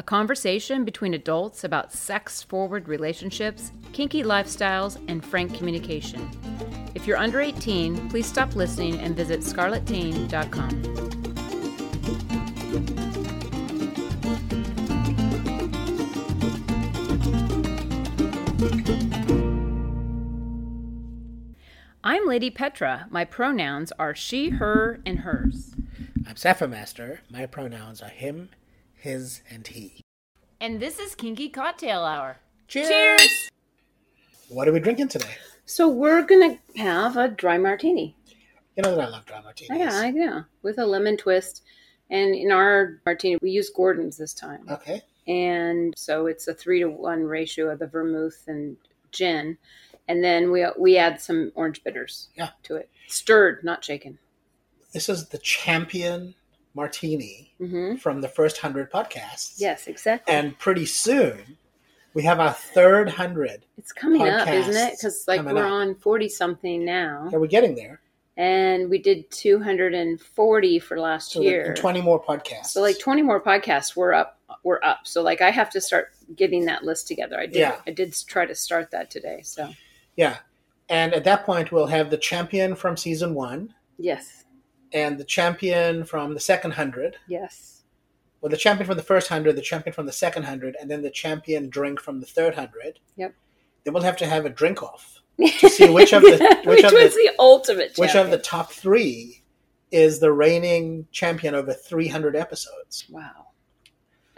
a conversation between adults about sex forward relationships, kinky lifestyles, and frank communication. If you're under 18, please stop listening and visit scarletteen.com. I'm Lady Petra. My pronouns are she, her, and hers. I'm Sapphire. My pronouns are him, his, and he. And this is Kinky Cocktail Hour. Cheers! Cheers! What are we drinking today? So we're gonna have a dry martini. You know that I love dry martinis. Yeah, I know. With a lemon twist. And in our martini, we use Gordon's this time. Okay. And so it's a three to one ratio of the vermouth and gin. And then we we add some orange bitters Yeah. to it. Stirred, not shaken. This is the champion martini hmm from the first hundred podcasts. Yes, exactly. And pretty soon, we have our third hundred. it's coming up, isn't it? Because like we're up. on forty something now, Yeah, we're getting there. and we did two hundred and forty for last So year. 20 more podcasts. So like 20 more podcasts, we're up. We're up. So like I have to start getting that list together. I did. Yeah. I did try to start that today. So Yeah. And at that point, we'll have the champion from season one yes, and the champion from the second hundred. yes, Well, the champion from the first hundred, the champion from the second hundred, and then the champion drink from the third hundred. Yep. Then we'll have to have a drink off to see which of the which, of was the, the ultimate. which of the top three is the reigning champion over three hundred episodes. Wow,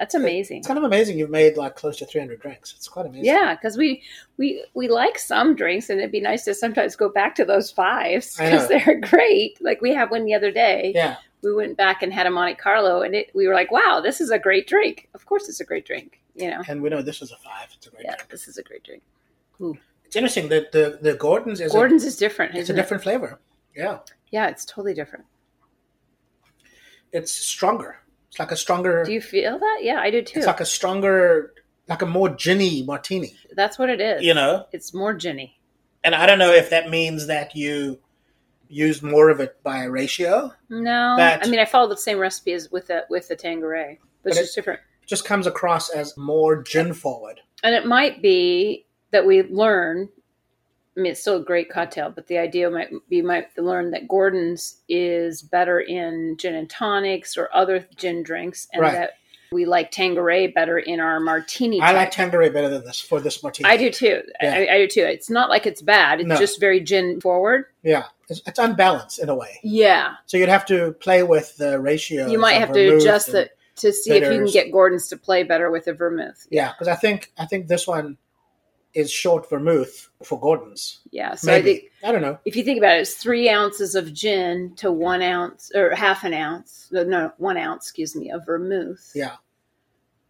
that's amazing. It's kind of amazing. You've made like close to three hundred drinks. It's quite amazing. Yeah, because we we we like some drinks, and it'd be nice to sometimes go back to those fives because they're great. Like we had one the other day. Yeah. We went back and had a Monte Carlo, and it we were like, "Wow, this is a great drink." Of course, it's a great drink. You know, And we know this is a five. It's a great yeah, drink. this is a great drink. It's interesting that the the Gordon's is Gordon's is different. it's a isn't it? different flavor. Yeah. Yeah, it's totally different. It's stronger. It's like a stronger. Do you feel that? Yeah, I do too. It's like a stronger, like a more ginny martini. That's what it is. You know. it's more ginny. And I don't know if that means that you use more of it by ratio. No, That- I mean I follow the same recipe as with the with the Tanqueray, but it's But it- just different. It just comes across as more gin forward. And it might be that we learn. I mean, it's still a great cocktail, but the idea might be might learn that Gordon's is better in gin and tonics or other gin drinks, and Right. that we like Tanqueray better in our martini. I like type. Tanqueray better than this for this martini. I do too. Yeah. I, I do too. It's not like it's bad. It's No. just very gin forward. Yeah, it's, it's unbalanced in a way. Yeah, So you'd have to play with the ratio. you might have to adjust it to see if you can get Gordon's to play better with the vermouth. Yeah, because I think I think this one is short vermouth for Gordon's. Yeah. So I think I, don't know. if you think about it, it's three ounces of gin to one ounce or half an ounce. No, one ounce, excuse me, of vermouth. Yeah,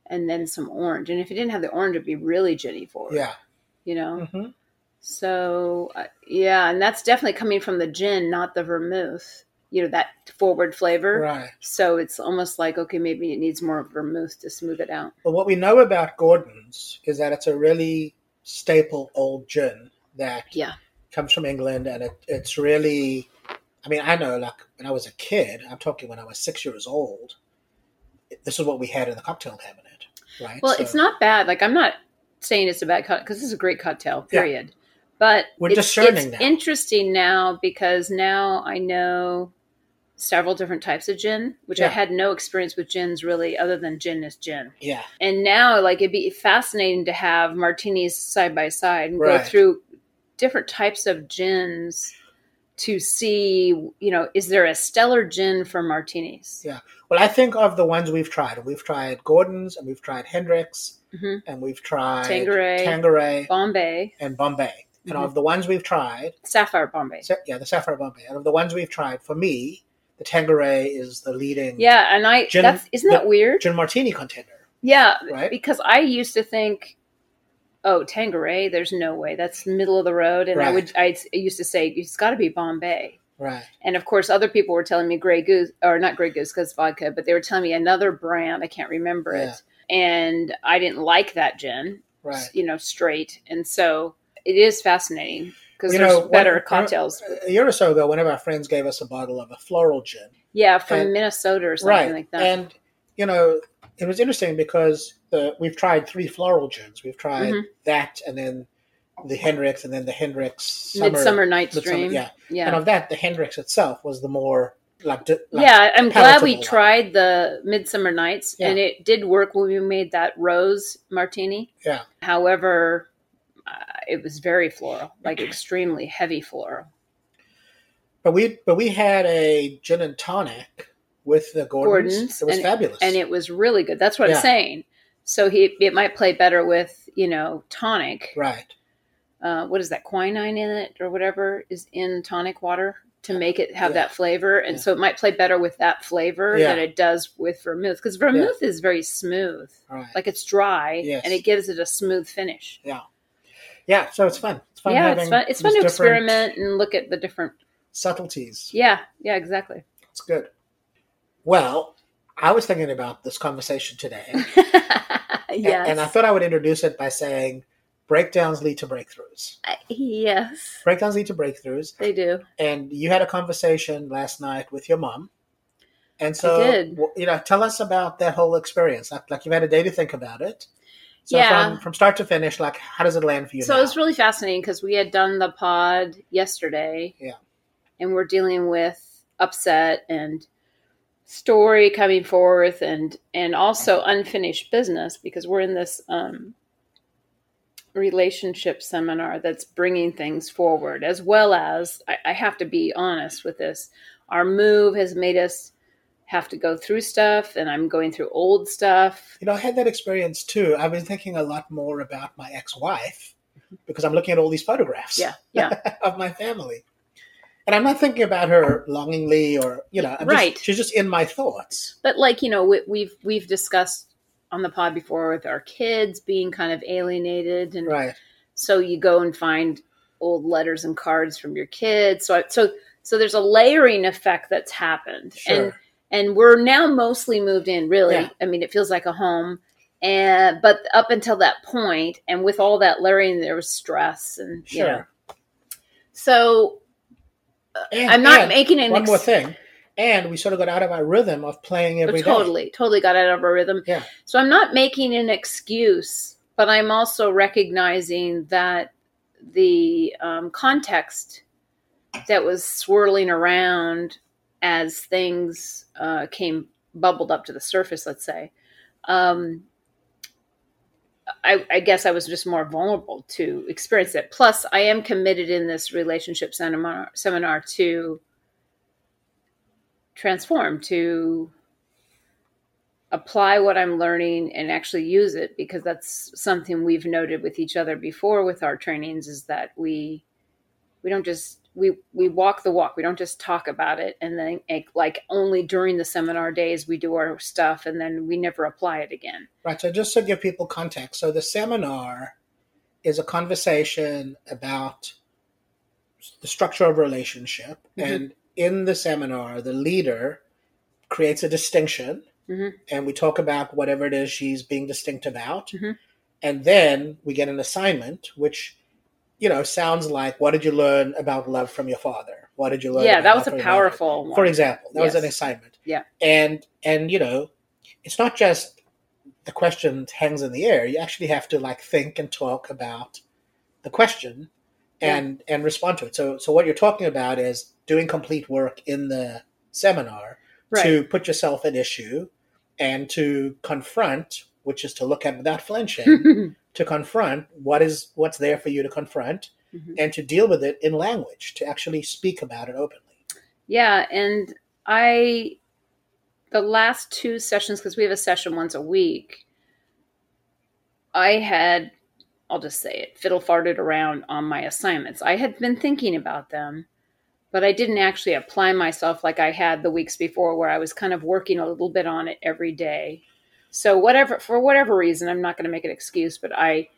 And then some orange. And if you didn't have the orange, it'd be really ginny forward. yeah. You know? hmm So, uh, yeah. And that's definitely coming from the gin, not the vermouth. You know, that forward flavor. Right. So it's almost like, okay, maybe it needs more vermouth to smooth it out. But what we know about Gordon's is that it's a really staple old gin that Yeah. comes from England, and it, it's really. I mean, I know, like when I was a kid, I'm talking when I was six years old. This is what we had in the cocktail cabinet, right? Well, So it's not bad. Like I'm not saying it's a bad cocktail because this is a great cocktail. Yeah. Period. But We're it's, discerning it's now. interesting now because now I know several different types of gin, which I had no experience with gins really, other than gin is gin. Yeah, And now, like it'd be fascinating to have martinis side by side and Right. go through different types of gins to see, you know, is there a stellar gin for martinis? Yeah. Well, I think of the ones we've tried. We've tried Gordon's and we've tried Hendrick's hmm and we've tried Tanqueray. Tanqueray Bombay, and Bombay. And Mhm. of the ones we've tried, Sapphire Bombay. sa- yeah, the Sapphire Bombay. And of the ones we've tried, for me, the Tanqueray is the leading Yeah, and I Gin- that's isn't that weird? gin martini contender. Yeah, Right. because I used to think, oh, Tanqueray, there's no way. That's middle of the road. And I would, I used to say, it's got to be Bombay. Right. And of course, other people were telling me Grey Goose, or not Grey Goose because vodka, but they were telling me another brand. I can't remember Yeah. it. And I didn't like that gin, Right. you know, straight. And so it is fascinating because You there's know, better one- cocktails. A year or so ago, one of our friends gave us a bottle of a floral gin. Yeah, from and- Minnesota or something right. like that. And, you know, it was interesting because the, we've tried three floral gins. We've tried Mhm. that and then the Hendrick's and then the Hendrick's Summer. Midsummer Night's Midsummer- Dream. Yeah. Yeah. And of that, the Hendrick's itself was the more like, like yeah, I'm glad we one. tried the Midsummer Nights, Yeah. and it did work when we made that rose martini. Yeah. However, uh, it was very floral, like extremely heavy floral. But we but we had a gin and tonic with the Gordons. Gordon's, it was and- fabulous. and it was really good. That's what Yeah. I'm saying. So he it might play better with you know tonic. right. Uh, what is that quinine in it or whatever is in tonic water to make it have Yeah. that flavor, and Yeah. so it might play better with that flavor than it does with vermouth because vermouth is very smooth, Right. like it's dry Yes. and it gives it a smooth finish. yeah. Yeah, so it's fun. It's fun. yeah, having it's fun. It's fun to experiment and look at the different. subtleties. Yeah, yeah, exactly. It's good. Well, I was thinking about this conversation today, yes. and I thought I would introduce it by saying breakdowns lead to breakthroughs. I- yes, Breakdowns lead to breakthroughs. they do. And you had a conversation last night with your mom. And so, did. you know, tell us about that whole experience. Like, like you've had a day to think about it. So Yeah. from, from start to finish, like, how does it land for you So now? it was really fascinating because we had done the pod yesterday. Yeah. And we're dealing with upset and story coming forth and and also unfinished business because we're in this um relationship seminar that's bringing things forward as well as I, I have to be honest with this our move has made us have to go through stuff and i'm going through old stuff You know, I had that experience too. I've been thinking a lot more about my ex-wife mm-hmm. because I'm looking at all these photographs yeah yeah of my family. And I'm not thinking about her longingly or, you know, I'm just- Right. she's just in my thoughts. but like you know we, we've we've discussed on the pod before with our kids being kind of alienated and Right. so you go and find old letters and cards from your kids so I- so so there's a layering effect that's happened Sure. and and we're now mostly moved in really Yeah. i mean it feels like a home and but up until that point and with all that layering there was stress and you know sure. so And- i'm not making an one ex- more thing. And we sort of got out of our rhythm of playing every day. totally totally got out of our rhythm Yeah. so i'm not making an excuse but i'm also recognizing that the um, context that was swirling around as things uh, came bubbled up to the surface let's say um, I, I guess I was just more vulnerable to experience it. Plus, I am committed in this relationship seminar, seminar to transform, to apply what I'm learning and actually use it because that's something we've noted with each other before with our trainings is that we we don't just we we walk the walk we don't just talk about it and then like, only during the seminar days we do our stuff and then we never apply it again Right. So just to give people context, so the seminar is a conversation about the structure of relationship, Mhm. and in the seminar, the leader creates a distinction, Mhm. and we talk about whatever it is she's being distinct about, Mhm. and then we get an assignment, which you know sounds like, "What did you learn about love from your father? What did you learn?" yeah that was a from your mother?" powerful one for example that was an assignment Yeah. and and you know it's not just the question hangs in the air you actually have to like think and talk about the question and and respond to it so so what you're talking about is doing complete work in the seminar right to put yourself at issue and to confront which is to look at without flinching to confront what is what's there for you to confront Mhm. and to deal with it in language, to actually speak about it openly. Yeah, and I the last two sessions because we have a session once a week. I had I'll just say it fiddle farted around on my assignments. I had been thinking about them, but I didn't actually apply myself like I had the weeks before, where I was kind of working a little bit on it every day. So whatever for whatever reason, I'm not going to make an excuse, but I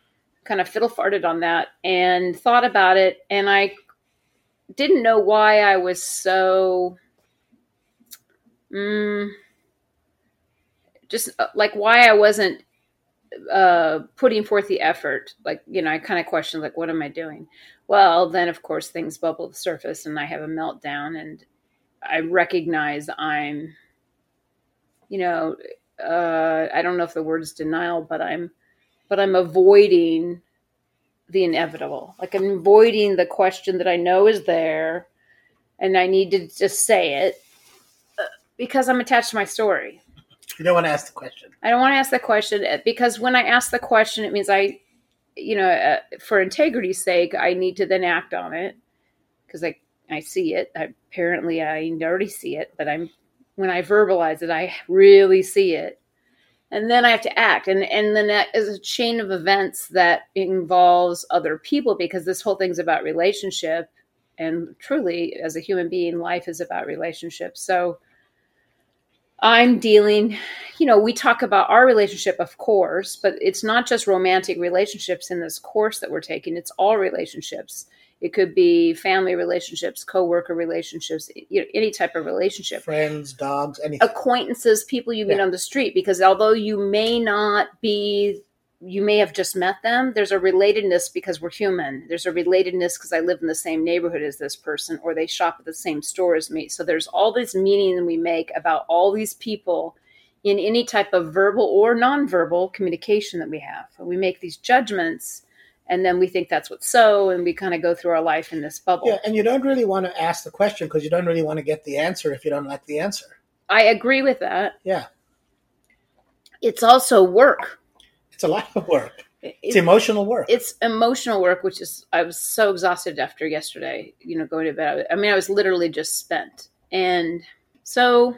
kind of fiddle farted on that and thought about it, and I didn't know why I was so mm, just uh, like why I wasn't uh, putting forth the effort. Like, you know, I kind of questioned, like, what am I doing? Well, then of course things bubble to the surface and I have a meltdown and I recognize I'm, you know, uh, I don't know if the word is denial, but I'm, but I'm avoiding the inevitable. Like I'm avoiding the question that I know is there and I need to just say it uh, because I'm attached to my story. You don't want to ask the question. I don't want to ask the question uh, because when I ask the question, it means I, you know, uh, for integrity's sake, I need to then act on it because I I see it. I, apparently, I already see it, but I'm when I verbalize it, I really see it, and then I have to act, and and then that is a chain of events that involves other people because this whole thing's about relationship, and truly, as a human being, life is about relationships. So I'm dealing, you know, we talk about our relationship, of course, but it's not just romantic relationships in this course that we're taking, it's all relationships. It could be family relationships, coworker relationships, you know, any type of relationship. Friends, dogs, anything. Acquaintances, people you meet Yeah. on the street, because although you may not be, you may have just met them, there's a relatedness because we're human. There's a relatedness because I live in the same neighborhood as this person or they shop at the same store as me. So there's all this meaning we make about all these people in any type of verbal or nonverbal communication that we have. We make these judgments and then we think that's what's so and we kind of go through our life in this bubble. Yeah, and you don't really want to ask the question because you don't really want to get the answer if you don't like the answer. I agree with that. Yeah, It's also work. it's a lot of work. It- It's emotional work. it's emotional work which is i was so exhausted after yesterday you know going to bed i mean i was literally just spent and so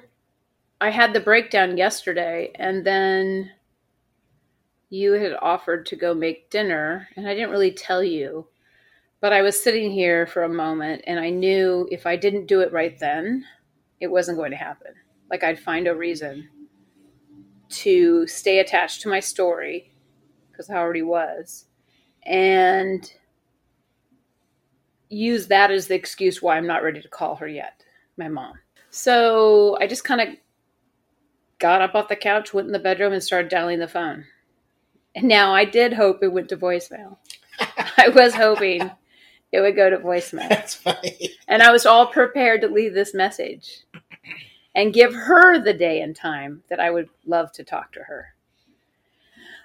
i had the breakdown yesterday and then you had offered to go make dinner and i didn't really tell you but i was sitting here for a moment and i knew if i didn't do it right then it wasn't going to happen like i'd find a reason to stay attached to my story because I already was, and use that as the excuse why I'm not ready to call her yet, my mom. So I just kind of got up off the couch, went in the bedroom, and started dialing the phone. Now I did hope it went to voicemail. I was hoping it would go to voicemail. That's funny. And I was all prepared to leave this message and give her the day and time that I would love to talk to her.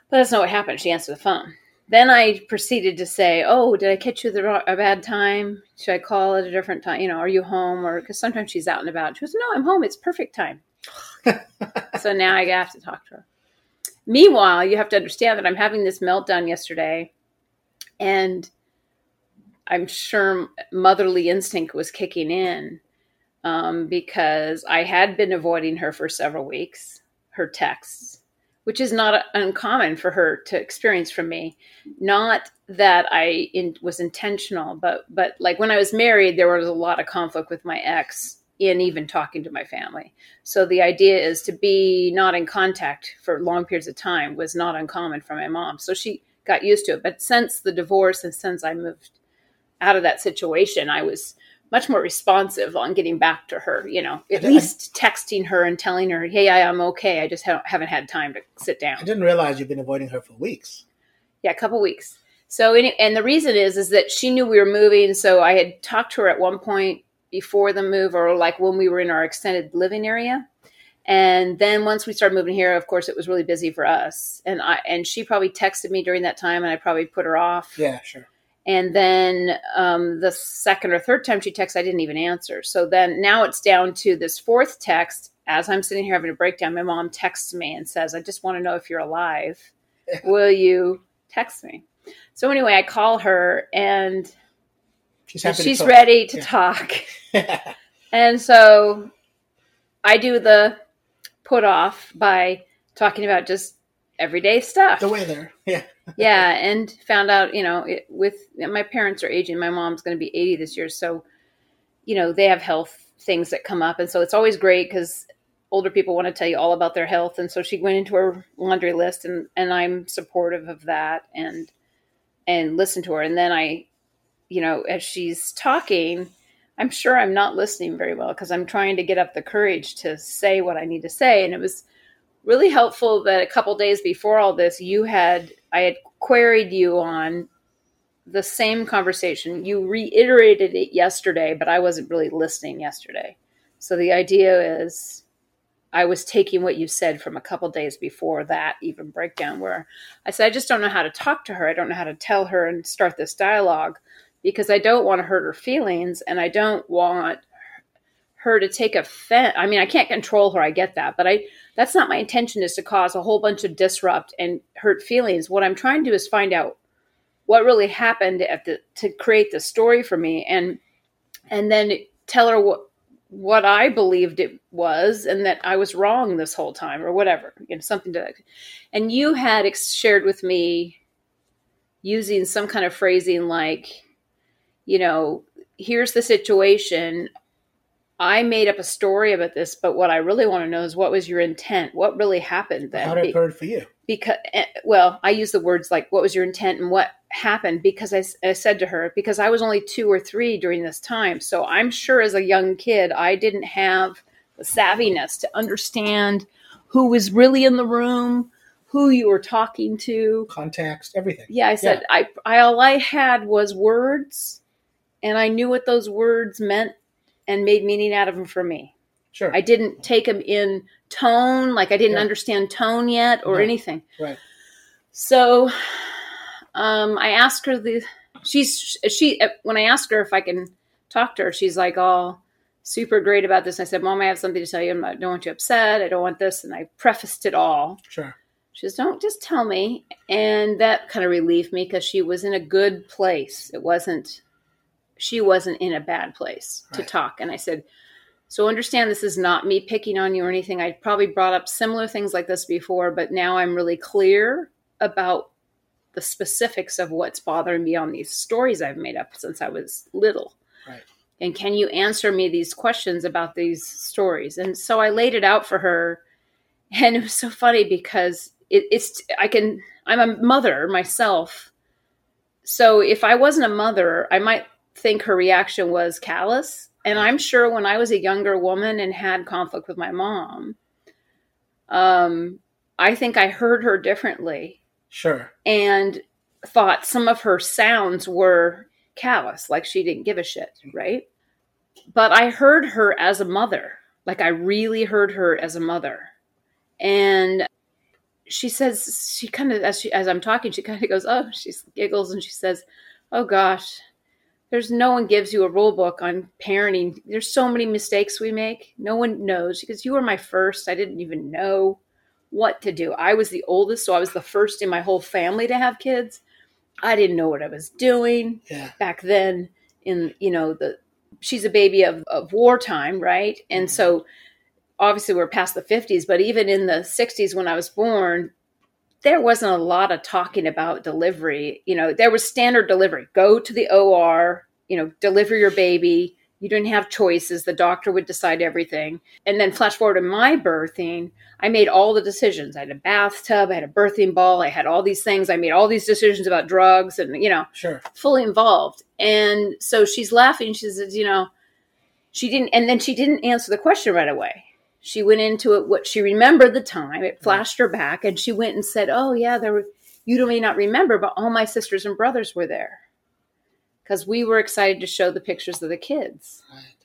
But that's not what happened. She answered the phone. Then I proceeded to say, "Oh, did I catch you at the a bad time? Should I call at a different time? You know, are you home? Or because sometimes she's out and about." She goes, "No, I'm home. It's perfect time." so now I have to talk to her. Meanwhile, you have to understand that I'm having this meltdown yesterday, and I'm sure motherly instinct was kicking in um, because I had been avoiding her for several weeks, her texts, which is not uncommon for her to experience from me. Not that I in, was intentional, but but like when I was married, there was a lot of conflict with my ex in even talking to my family. So the idea is to be not in contact for long periods of time was not uncommon for my mom. So she got used to it. But since the divorce and since I moved out of that situation, I was much more responsive on getting back to her, you know, at I- least texting her and telling her, hey, I am okay. I just ha- haven't had time to sit down. I didn't realize you've been avoiding her for weeks. Yeah, a couple weeks. So, and the reason is, is that she knew we were moving. So I had talked to her at one point before the move or like when we were in our extended living area. And then once we started moving here, of course, it was really busy for us. And I, and she probably texted me during that time and I probably put her off. Yeah, sure. And then um, the second or third time she texts, I didn't even answer. So then now it's down to this fourth text. As I'm sitting here having a breakdown, my mom texts me and says, I just want to know if you're alive. Will you text me? So anyway, I call her and She's happy. she's to talk. ready to Yeah. talk. And so I do the put off by talking about just everyday stuff. the weather. Yeah. yeah, and found out, you know, it, with my parents are aging. My mom's going to be 80 this year, so you know, they have health things that come up and so it's always great cuz older people want to tell you all about their health and so she went into her laundry list and and I'm supportive of that and and listen to her and then I you know, as she's talking, I'm sure I'm not listening very well because I'm trying to get up the courage to say what I need to say. And it was really helpful that a couple days before all this, you had, I had queried you on the same conversation. You reiterated it yesterday, but I wasn't really listening yesterday. So the idea is I was taking what you said from a couple days before that even breakdown, where I said, I just don't know how to talk to her. I don't know how to tell her and start this dialogue because I don't want to hurt her feelings and I don't want her to take offense. I mean, I can't control her. I get that, but I that's not my intention is to cause a whole bunch of disrupt and hurt feelings. What I'm trying to do is find out what really happened at the to create the story for me and and then tell her what what I believed it was and that I was wrong this whole time or whatever, you know, something to that. And you had ex- shared with me using some kind of phrasing like you know, here's the situation. I made up a story about this, but what I really want to know is what was your intent? What really happened then? How did it go for you? because eh, well i use the words like what was your intent and what happened because I said to her because i was only two or three during this time so i'm sure as a young kid i didn't have the savviness to understand who was really in the room who you were talking to Context, everything. yeah i said I, I all i had was words and i knew what those words meant and made meaning out of them for me Sure. I didn't take them in tone, like I didn't Yeah. understand tone yet or anything. Right. So um, I asked her the she's she when I asked her if I can talk to her, she's like, "Oh, super great about this." I said, "Mom, I have something to tell you. I don't want you upset. I don't want this." And I prefaced it all. Sure. She says, "Don't just tell me," and that kind of relieved me because she was in a good place. It wasn't she wasn't in a bad place to talk. And I said, "So understand this is not me picking on you or anything. I probably brought up similar things like this before, but now I'm really clear about the specifics of what's bothering me on these stories I've made up since I was little." Right. And can you answer me these questions about these stories? And so I laid it out for her and it was so funny because it, it's i can i'm a mother myself so if i wasn't a mother i might think her reaction was callous and i'm sure when i was a younger woman and had conflict with my mom um, i think i heard her differently Sure. and thought some of her sounds were callous, like she didn't give a shit, right? But I heard her as a mother. Like I really heard her as a mother. And she says she kind of as she as I'm talking, she kind of goes, "Oh," she giggles and she says, "Oh gosh, there's no one gives you a rule book on parenting. There's so many mistakes we make. No one knows because you were my first. I didn't even know what to do. I was the oldest, so I was the first in my whole family to have kids. I didn't know what I was doing Yeah. back then in you know the she's a baby of, of wartime right and mm-hmm. so obviously we're past the 50s but even in the 60s when i was born there wasn't a lot of talking about delivery you know there was standard delivery go to the or you know deliver your baby you didn't have choices the doctor would decide everything and then flash forward to my birthing i made all the decisions i had a bathtub i had a birthing ball i had all these things i made all these decisions about drugs and you know Sure. fully involved. And so she's laughing. She says, you know, she didn't, and then she didn't answer the question right away. She went into it, what she remembered the time. It flashed her back, and she went and said, "Oh yeah, there were. You may not remember, but all my sisters and brothers were there because we were excited to show the pictures of the kids." Right.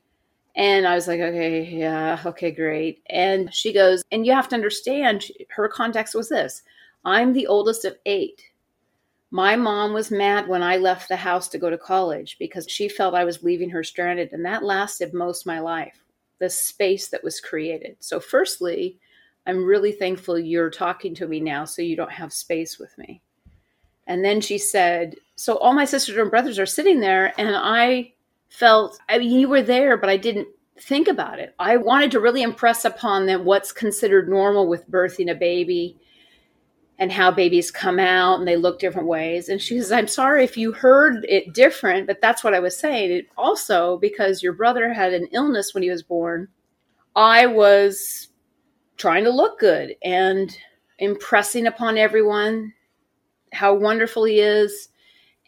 And I was like, okay, yeah, okay, great. And she goes, and you have to understand, her context was this I'm the oldest of eight. My mom was mad when I left the house to go to college because she felt I was leaving her stranded, and that lasted most of my life. The space that was created. So, firstly, I'm really thankful you're talking to me now so you don't have space with me. And then she said, So all my sisters and brothers are sitting there, and I felt, I mean, you were there, but I didn't think about it. I wanted to really impress upon them what's considered normal with birthing a baby and how babies come out and they look different ways. And she says, I'm sorry if you heard it different, but that's what I was saying. It also, because your brother had an illness when he was born, I was trying to look good and impressing upon everyone how wonderful he is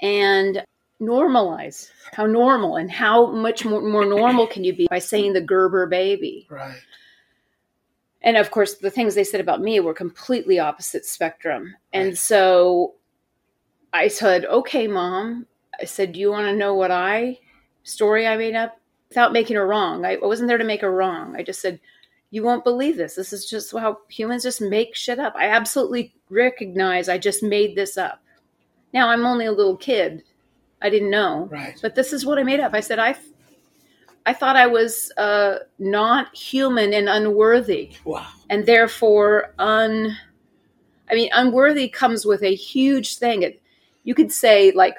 and normalize how normal and how much more, more normal can you be by saying the Gerber baby. Right. And of course, the things they said about me were completely opposite spectrum. And so I said, okay, mom. I said, do you want to know what I story I made up without making her wrong? I wasn't there to make her wrong. I just said, you won't believe this. This is just how humans just make shit up. I absolutely recognize I just made this up. Now I'm only a little kid. I didn't know. Right. But this is what I made up. I said I I thought I was uh, not human and unworthy, Wow. and therefore un. I mean, unworthy comes with a huge thing. It, you could say like,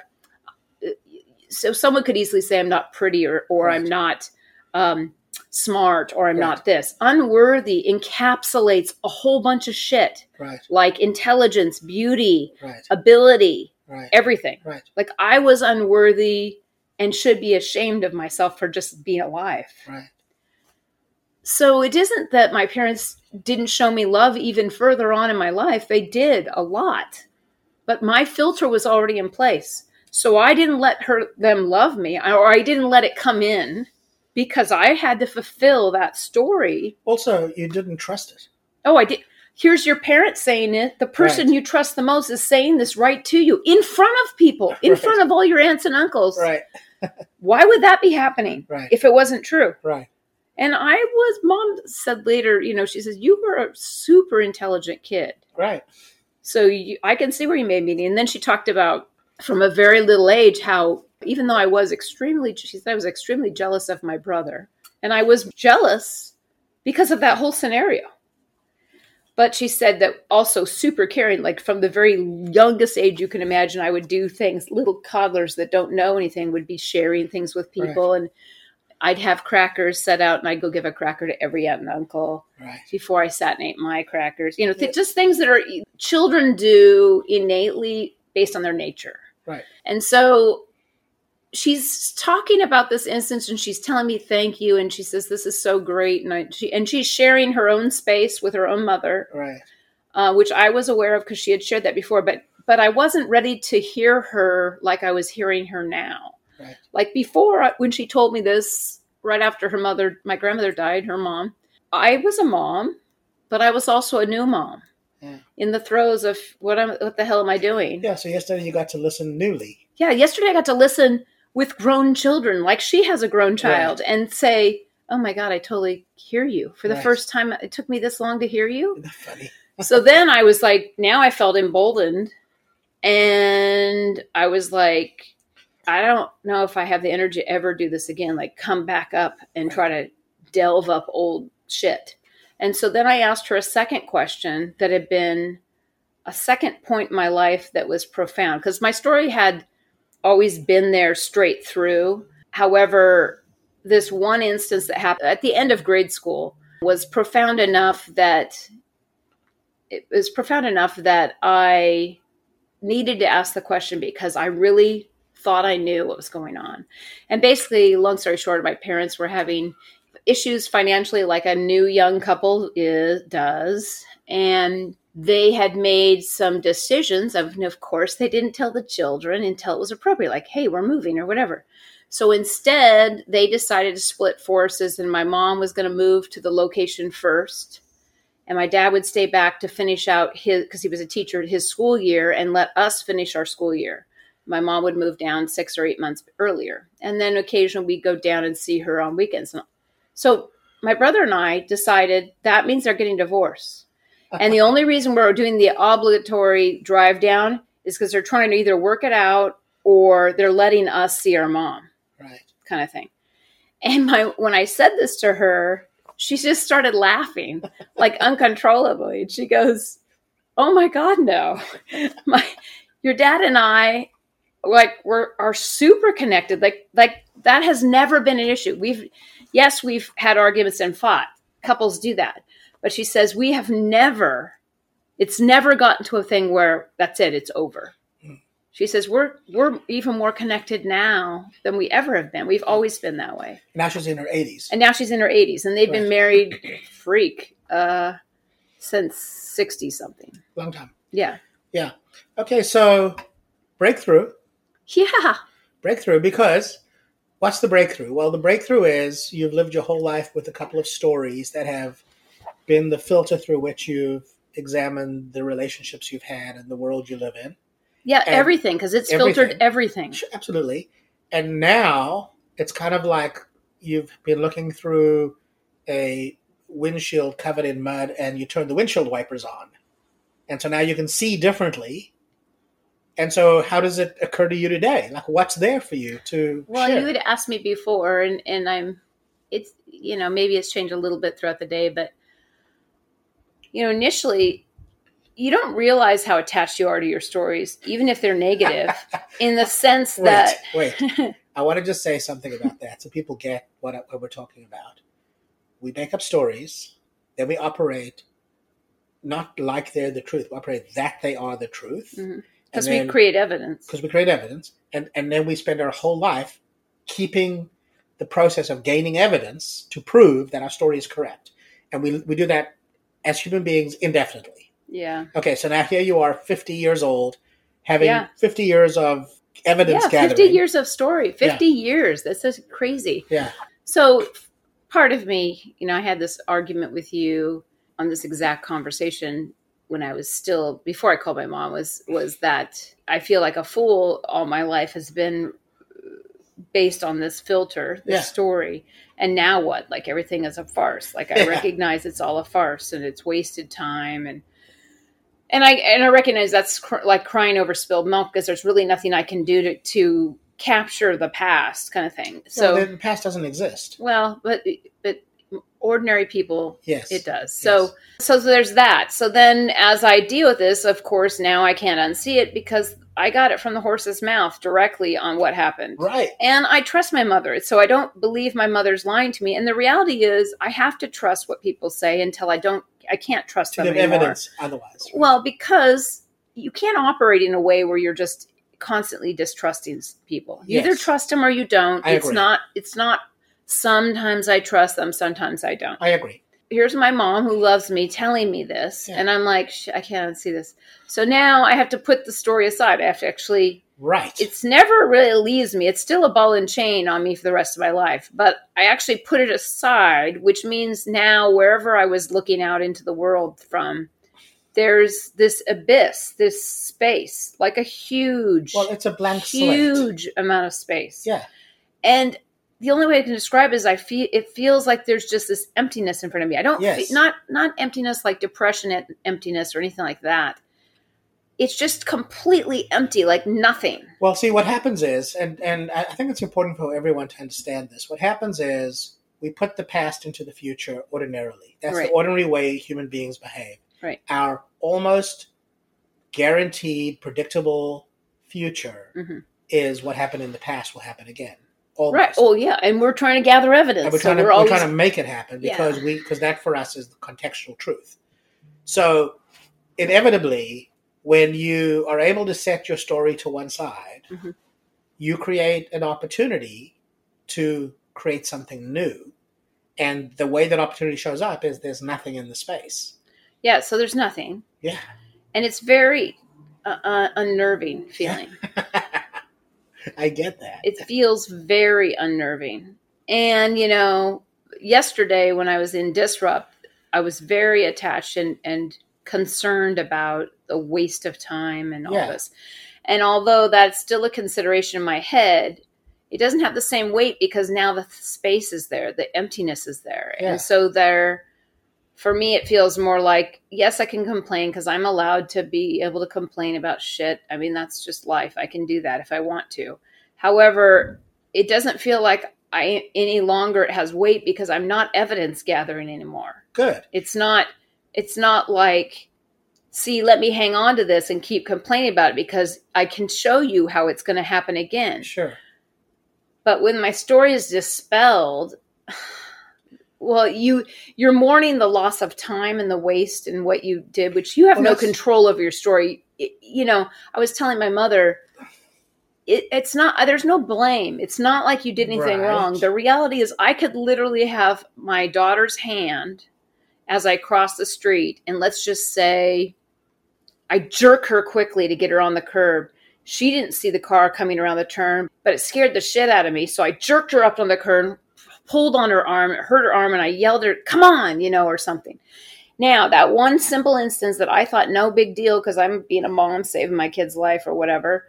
so someone could easily say I'm not pretty or or Right. I'm not um, smart or I'm Right. not this. Unworthy encapsulates a whole bunch of shit Right. like intelligence, beauty, Right. ability, Right. everything. Right. Like I was unworthy and should be ashamed of myself for just being alive. Right. So it isn't that my parents didn't show me love even further on in my life. They did a lot. But my filter was already in place. So I didn't let her them love me or I didn't let it come in because I had to fulfill that story. Also, you didn't trust it. Oh, I did. Here's your parent saying it. The person Right. you trust the most is saying this right to you in front of people, in Right. front of all your aunts and uncles. Right. Why would that be happening Right. if it wasn't true? Right. And I was, mom said later, you know, she says, you were a super intelligent kid. Right. So you, I can see where you made me. And then she talked about from a very little age how, even though I was extremely, she said I was extremely jealous of my brother. And I was jealous because of that whole scenario. But she said that also super caring, like from the very youngest age you can imagine, I would do things. Little toddlers that don't know anything would be sharing things with people. And I'd have crackers set out and I'd go give a cracker to every aunt and uncle Right. before I sat and ate my crackers. You know, th- just things that are children do innately based on their nature. Right. And so she's talking about this instance and she's telling me thank you and she says this is so great and I, she and she's sharing her own space with her own mother Right. uh, which I was aware of because she had shared that before but but I wasn't ready to hear her like I was hearing her now Right. like before uh, when she told me this right after her mother my grandmother died her mom I was a mom but I was also a new mom Yeah. in the throes of what I'm. what the hell am I doing Yeah. So yesterday you got to listen newly. yeah, yesterday I got to listen with grown children, like she has a grown child, and say, "Oh my god, I totally hear you." For the Right. first time, it took me this long to hear you. Funny? so then I was like, now I felt emboldened, and I was like, I don't know if I have the energy to ever do this again. Like, come back up and try to delve up old shit. And so then I asked her a second question that had been a second point in my life that was profound because my story had always been there straight through. However, this one instance that happened at the end of grade school was profound enough that it was profound enough that I needed to ask the question because I really thought I knew what was going on. And basically, long story short, my parents were having issues financially like a new young couple is, does. And they had made some decisions of and of course they didn't tell the children until it was appropriate like hey we're moving or whatever. So instead they decided to split forces and my mom was going to move to the location first. And my dad would stay back to finish out his because he was a teacher his school year and let us finish our school year. My mom would move down six or eight months earlier. And then occasionally we'd go down and see her on weekends so my brother and I decided that means they're getting divorced. and the only reason we're doing the obligatory drive down is because they're trying to either work it out or they're letting us see our mom, Right. kind of thing. And my when I said this to her, she just started laughing like uncontrollably. And she goes, "Oh my god, no. My your dad and I like we're are super connected. Like like that has never been an issue. We've yes, we've had arguments and fought. Couples do that. But she says we have never it's never gotten to a thing where that's it, it's over. She says we're we're even more connected now than we ever have been. We've always been that way. Now she's in her 80s. And now she's in her 80s and they've been married freak uh since 60 something. Long time. Yeah. Yeah. Okay, so breakthrough. Yeah. Breakthrough because what's the breakthrough? Well, the breakthrough is you've lived your whole life with a couple of stories that have been the filter through which you've examined the relationships you've had and the world you live in. Yeah, And everything because it's filtered everything. everything. Sure, Absolutely. And now it's kind of like you've been looking through a windshield covered in mud and you turn the windshield wipers on. And so now you can see differently. And so how does it occur to you today? Like what's there for you to Well, share? you had asked me before, and and I'm, it's you know maybe it's changed a little bit throughout the day, but you know initially you don't realize how attached you are to your stories, even if they're negative, in the sense wait, that wait. I want to just say something about that so people get what, what we're talking about. We make up stories, then we operate not like they're the truth. We operate that they are the truth. Mhm. Because we create evidence. because we create evidence, and, and then we spend our whole life keeping the process of gaining evidence to prove that our story is correct. And we, we do that as human beings indefinitely. Yeah, Okay, so now here you are, 50 years old, having Yeah. 50 years of evidence yeah, gathering. fifty years of story, fifty years. That's just crazy. Yeah. So part of me, you know, I had this argument with you on this exact conversation when I was still before I called my mom was was that I feel like a fool all my life has been based on this filter, this Yeah. story. And now what? Like everything is a farce. Like I Yeah. recognize it's all a farce and it's wasted time and and I and I recognize that's cr- like crying over spilled milk because there's really nothing I can do to to capture the past kind of thing. So well, the past doesn't exist. well, but but ordinary people Yes. it does. So so there's that. So then as I deal with this, of course, now I can't unsee it because I got it from the horse's mouth directly on what happened. Right. And I trust my mother. So I don't believe my mother's lying to me. And the reality is I have to trust what people say until I don't I can't trust To them anymore. evidence otherwise. right? Well, because you can't operate in a way where you're just constantly distrusting people. You either trust them or you don't. I it's agree. not it's not sometimes I trust them, sometimes I don't. I agree. Here's my mom who loves me telling me this, Yeah. and I'm like, I can't see this. So now I have to put the story aside. I have to actually Right. it's never really leaves me. It's still a ball and chain on me for the rest of my life. But I actually put it aside, which means now wherever I was looking out into the world from, there's this abyss, this space, like a huge, well, it's a blank slate. huge amount of space. Yeah. And the only way I can describe it is I feel it feels like there's just this emptiness in front of me. I don't Yes. fe- not not emptiness like depression em- emptiness or anything like that. It's just completely empty, like nothing. Well, see, what happens is, and, and I think it's important for everyone to understand this. What happens is we put the past into the future ordinarily. That's Right. the ordinary way human beings behave. Right. Our almost guaranteed, predictable future Mhm. is what happened in the past will happen again. Almost. Right. Oh yeah, and we're trying to gather evidence. and we're so trying, to, we're we're always trying to make it happen Yeah. because we because that for us is the contextual truth. So inevitably, when you are able to set your story to one side, Mhm. you create an opportunity to create something new. And the way that opportunity shows up is there's nothing in the space. yeah. So there's nothing, Yeah. and it's very uh, uh, unnerving feeling. I get that. it feels very unnerving. And you know, yesterday when I was in Disrupt, I was very attached and and concerned about the waste of time and all Yeah. this. And although that's still a consideration in my head, it doesn't have the same weight because now the space is there, the emptiness is there. Yeah. And so there for me it feels more like yes, I can complain because I'm allowed to be able to complain about shit. I mean, that's just life. I can do that if I want to. However, it doesn't feel like I any longer it has weight because I'm not evidence gathering anymore Good. it's not it's not like see, let me hang on to this and keep complaining about it because I can show you how it's going to happen again. Sure. But when my story is dispelled, well, you you're mourning the loss of time and the waste and what you did, which you have Well, no control over your story. You know, I was telling my mother, it, it's not. There's no blame. It's not like you did anything Right. wrong. The reality is, I could literally have my daughter's hand as I cross the street, and let's just say, I jerk her quickly to get her on the curb. She didn't see the car coming around the turn, but it scared the shit out of me. So I jerked her up on the curb, pulled on her arm, it hurt her arm, and I yelled at her, "Come on!" you know, or something. Now that one simple instance that I thought no big deal because I'm being a mom, saving my kid's life or whatever.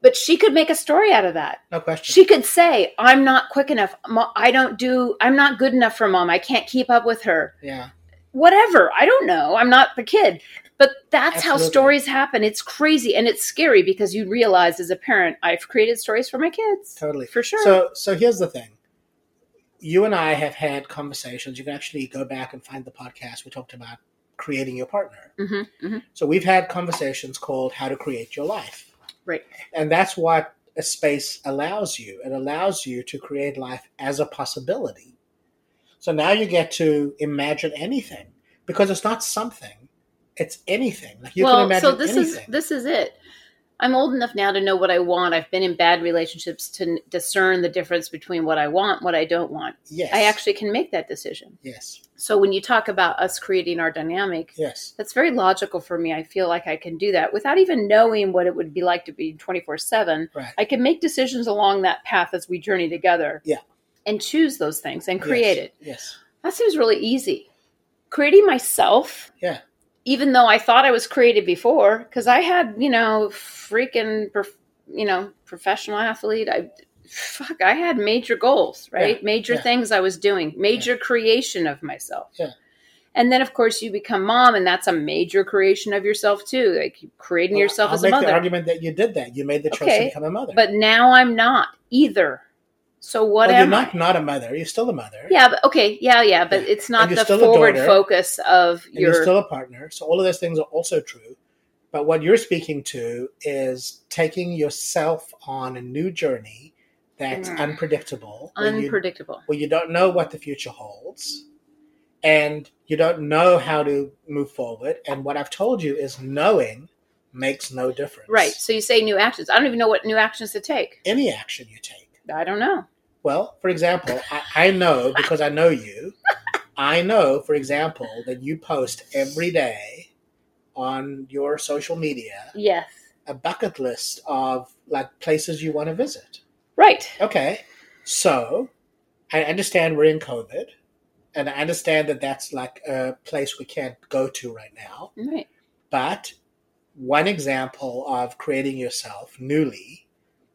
But she could make a story out of that. No question. She could say, "I'm not quick enough. I don't do. I'm not good enough for mom. I can't keep up with her." yeah. whatever. I don't know. I'm not the kid. But that's how stories happen. It's crazy and it's scary because you realize as a parent, I've created stories for my kids. Totally. For sure. So so here's the thing. You and I have had conversations. You can actually go back and find the podcast. We talked about creating your partner. hmm hmm So we've had conversations called How to Create Your Life. Right. And that's what a space allows you. It allows you to create life as a possibility. So now you get to imagine anything because it's not something, it's anything. Like you can well, imagine so this anything. is this is it. I'm old enough now to know what I want. I've been in bad relationships to discern the difference between what I want, what I don't want. yes. I actually can make that decision. Yes. So when you talk about us creating our dynamic, Yes. that's very logical for me. I feel like I can do that without even knowing what it would be like to be 24 7. Right. I can make decisions along that path as we journey together. Yeah. And choose those things and create yes. it. Yes. That seems really easy. Creating myself, Yeah. Even though I thought I was created before, because I had, you know, freaking, you know, professional athlete. I, fuck, I had major goals, right? Yeah. Major Yeah. things I was doing, major creation of myself. Yeah. And then, of course, you become mom, and that's a major creation of yourself too, like creating Well, yourself I'll as a make the mother. argument that you did that. You made the choice Okay, to become a mother. But now I'm not either. So what well, am you're I? not not a mother. You're still a mother. Yeah, but okay, yeah, yeah, but Yeah. it's not the forward daughter. focus of and you're your. still a partner. So all of those things are also true. But what you're speaking to is taking yourself on a new journey that's Mm. unpredictable, where you, unpredictable. where you don't know what the future holds, and you don't know how to move forward. And what I've told you is knowing makes no difference. Right. So you say new actions. I don't even know what new actions to take. Any action you take. I don't know. Well, for example, I, I know because I know you. I know, for example, that you post every day on your social media Yes. a bucket list of like places you want to visit. Right. Okay, so I understand we're in COVID, and I understand that that's like a place we can't go to right now. Right. But one example of creating yourself newly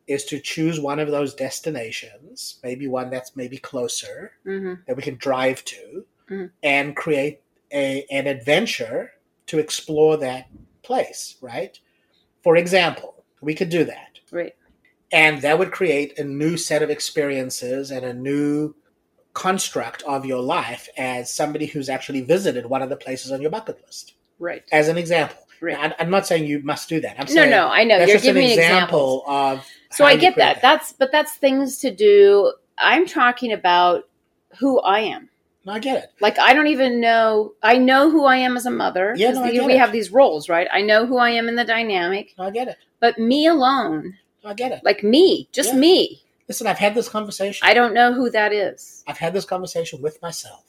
is to choose one of those destinations, maybe one that's maybe closer hmm that we can drive to, Mhm. and create a an adventure to explore that place. Right? For example, we could do that, Right. and that would create a new set of experiences and a new construct of your life as somebody who's actually visited one of the places on your bucket list. Right. As an example, Right. Now, I'm not saying you must do that. I'm No, saying no, no. I know. that's You're just an giving me example examples. of. So I get create that. That's but that's things to do. I'm talking about who I am. No, I get it. Like I don't even know. I know who I am as a mother. Yeah, no, we we it. have these roles, right? I know who I am in the dynamic, No, I get it. but me alone, No, I get it. like me, just Yeah. me. Listen, I've had this conversation. I don't know who that is. I've had this conversation with myself.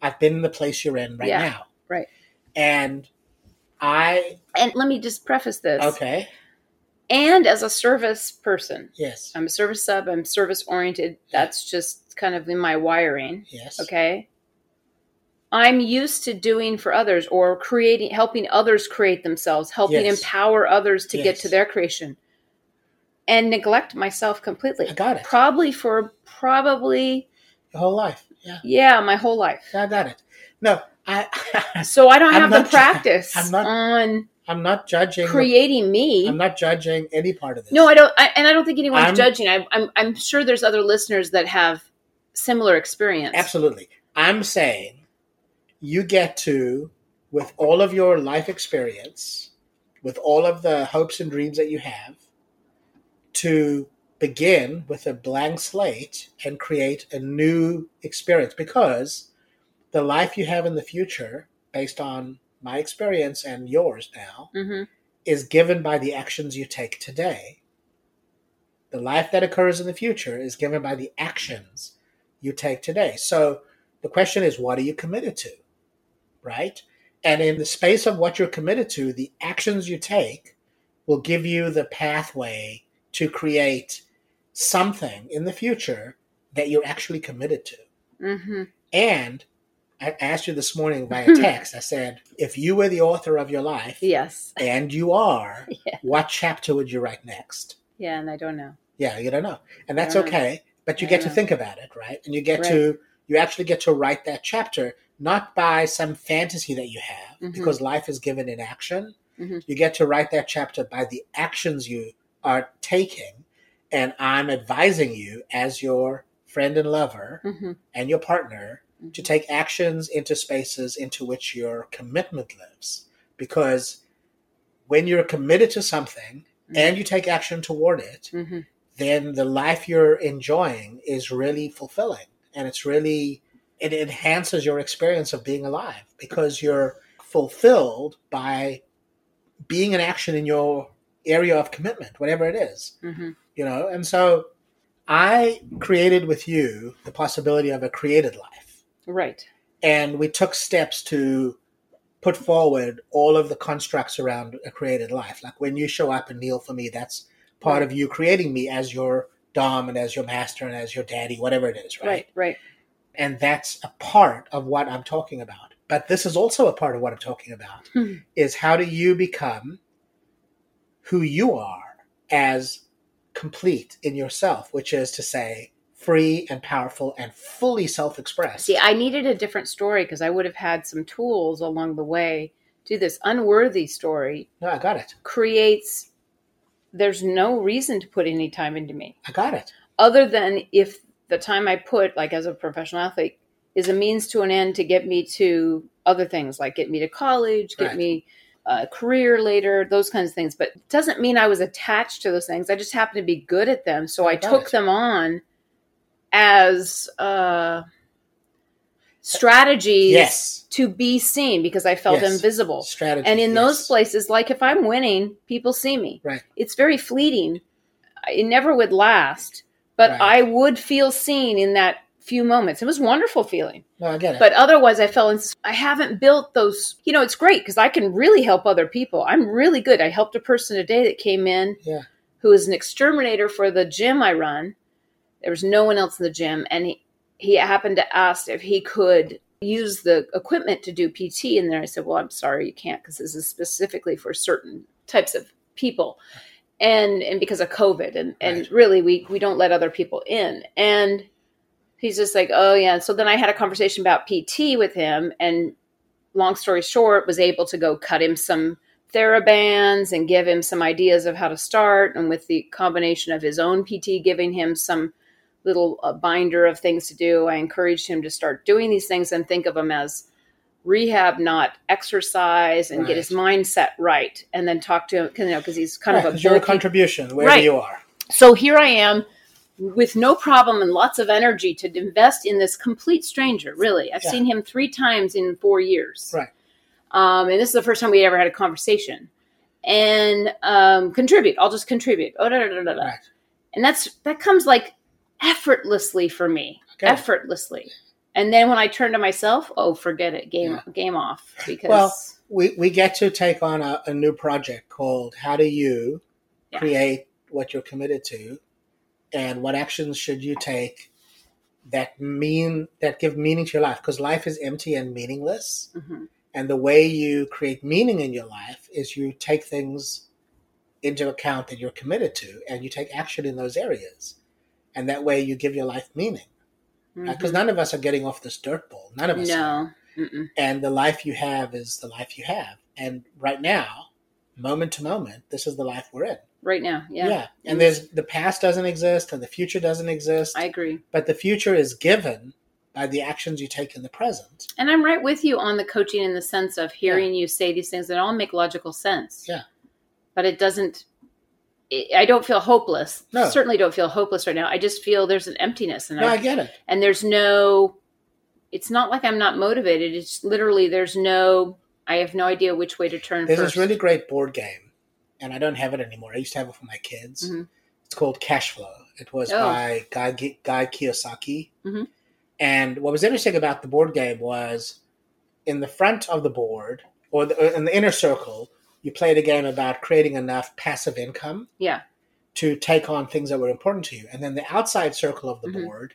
I've been in the place you're in right Yeah, now. right. And I And let me just preface this. okay. And as a service person, Yes. I'm a service sub. I'm service oriented. That's just kind of in my wiring. Yes. Okay. I'm used to doing for others or creating, helping others create themselves, helping Yes. empower others to get to their creation, and neglect myself completely. I got it. Probably for probably Your whole life. Yeah. yeah, my whole life. I got it. No, I. So I don't I'm have the ju- practice I'm not- on I'm not judging. creating me. I'm not judging any part of this. No, I don't, I, and I don't think anyone's I'm- judging. I, I'm, I'm sure there's other listeners that have similar experience. Absolutely. I'm saying you get to with all of your life experience, with all of the hopes and dreams that you have, to begin with a blank slate and create a new experience because the life you have in the future, based on my experience and yours now, hmm is given by the actions you take today. The life that occurs in the future is given by the actions you take today. So the question is, what are you committed to? Right? And in the space of what you're committed to, the actions you take will give you the pathway to create something in the future that you're actually committed to. hmm And I asked you this morning via text, I said, if you were the author of your life, Yes. and you are, Yeah. what chapter would you write next? Yeah, and I don't know. Yeah, you don't know. And that's don't know. okay, but you I get to know. think about it, right? And you get Right. to, you actually get to write that chapter, not by some fantasy that you have, Mhm. because life is given in action. Mhm. You get to write that chapter by the actions you are taking. And I'm advising you as your friend and lover hmm and your partner to take actions into spaces into which your commitment lives. Because when you're committed to something and you take action toward it, hmm then the life you're enjoying is really fulfilling. And it's really, it enhances your experience of being alive because you're fulfilled by being in action in your area of commitment, whatever it is. Hmm you know and so i created with you the possibility of a created life Right. and we took steps to put forward all of the constructs around a created life like when you show up and kneel for me that's part Right. of you creating me as your dom and as your master and as your daddy whatever it is right, Right. Right. and that's a part of what i'm talking about but this is also a part of what i'm talking about Hmm. is how do you become who you are as complete in yourself, which is to say, free and powerful and fully self expressed. See, I needed a different story because I would have had some tools along the way. Do this unworthy story No, I got it. creates. There's no reason to put any time into me I got it. other than if the time I put, like as a professional athlete, is a means to an end to get me to other things, like get me to college, get Right. me a career later, those kinds of things. But it doesn't mean I was attached to those things. I just happened to be good at them, so I Got took it. them on as uh, strategies Yes. to be seen because I felt Yes. invisible. Strategy. And in those places, like if I'm winning, people see me. Right. It's very fleeting. It never would last, but Right. I would feel seen in that few moments. It was a wonderful feeling. No, I get it. But otherwise, I felt I haven't built those. You know, it's great because I can really help other people. I'm really good. I helped a person today that came in Yeah. who is an exterminator for the gym I run. There was no one else in the gym, and he, he happened to ask if he could use the equipment to do PT And there. I said, "Well, I'm sorry, you can't because this is specifically for certain types of people." And and because of COVID, and and Right. really we we don't let other people in. And he's just like, "Oh yeah." So then I had a conversation about PT with him, and long story short, was able to go cut him some therabands and give him some ideas of how to start. And with the combination of his own PT giving him some little uh, binder of things to do, I encouraged him to start doing these things and think of them as rehab, not exercise, and get his mindset right. And then talk to him, you know, because he's kind Right, of a bulky contribution wherever Right. you are. so here I am with no problem and lots of energy to invest in this complete stranger. Really, I've Yeah. seen him three times in four years. Right. Um, and this is the first time we ever had a conversation. And um, contribute. I'll just contribute. Oh, da, da, da, da, da. Right. And that's that comes like effortlessly for me, Okay. effortlessly. And then when I turn to myself, oh, forget it, game Yeah. game off. Because Well, we, we get to take on a, a new project called How Do You Yeah. Create What You're Committed to? And what actions should you take that mean that give meaning to your life? Because life is empty and meaningless. Mhm. And the way you create meaning in your life is you take things into account that you're committed to and you take action in those areas. And that way you give your life meaning. Because Mhm. none of us are getting off this dirt ball. None of us no, and the life you have is the life you have. And right now, moment to moment, this is the life we're in. right now, yeah, Yeah. And Mm. there's the past doesn't exist and the future doesn't exist, I agree. but the future is given by the actions you take in the present. And I'm right with you on the coaching in the sense of hearing you say these things that all make logical sense. Yeah. But it doesn't. I don't feel hopeless. No. Certainly don't feel hopeless right now. I just feel there's an emptiness, and No, I, I get it. and there's no. It's not like I'm not motivated. It's literally there's no. I have no idea which way to turn There's first. this really great board game, and I don't have it anymore. I used to have it for my kids. Mhm. It's called Cash Flow. It was Oh. by Guy, Guy Kiyosaki. Mhm. And what was interesting about the board game was in the front of the board, or the, in the inner circle, you played a game about creating enough passive income yeah. to take on things that were important to you. And then the outside circle of the Mhm. board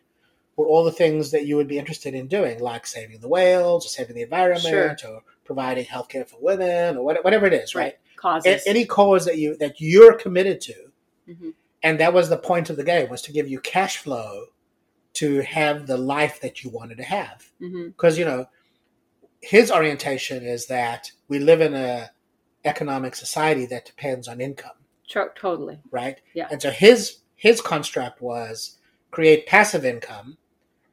were all the things that you would be interested in doing, like saving the whales, or saving the environment, or providing healthcare for women, or whatever it is, right? Causes. Any cause that you that you're committed to, Mhm. and that was the point of the game was to give you cash flow to have the life that you wanted to have. Mhm. Because you know, his orientation is that we live in a economic society that depends on income Tro- totally. right? Yeah. And so his his construct was create passive income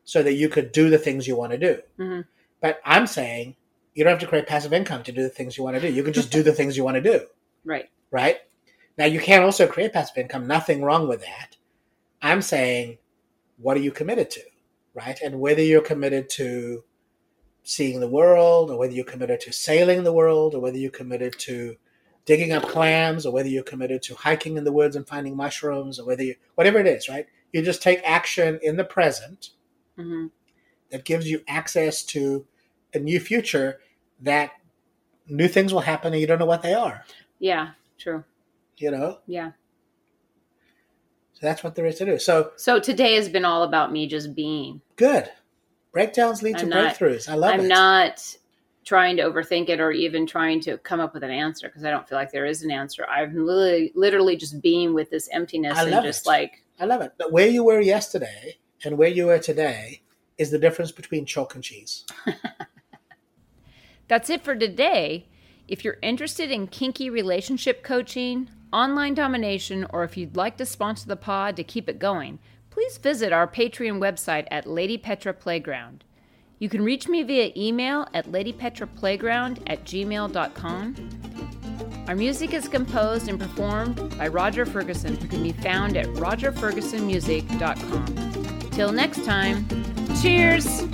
so that you could do the things you want to do. Mhm. But I'm saying you don't have to create passive income to do the things you want to do. You can just do the things you want to do, Right. right? Now you can also create passive income. Nothing wrong with that. I'm saying, what are you committed to, right? And whether you're committed to seeing the world, or whether you're committed to sailing the world, or whether you're committed to digging up clams, or whether you're committed to hiking in the woods and finding mushrooms, or whether you, whatever it is, right? You just take action in the present hmm that gives you access to a new future that new things will happen and you don't know what they are, Yeah. True. you know? Yeah. So that's what there is to do. So So today has been all about me just being. good. Breakdowns lead to I'm not- breakthroughs. I love it. I'm not trying to overthink it or even trying to come up with an answer because I don't feel like there is an answer. I'm literally, literally just being with this emptiness I and love just it. like, I love it. But where you were yesterday and where you are today is the difference between chalk and cheese. That's it for today. If you're interested in kinky relationship coaching, online domination, or if you'd like to sponsor the pod to keep it going, please visit our Patreon website at Lady Petra Playground. You can reach me via email at ladypetraplayground at gmail.com. Our music is composed and performed by Roger Ferguson, who can be found at rogerfergusonmusic.com. Till next time, cheers!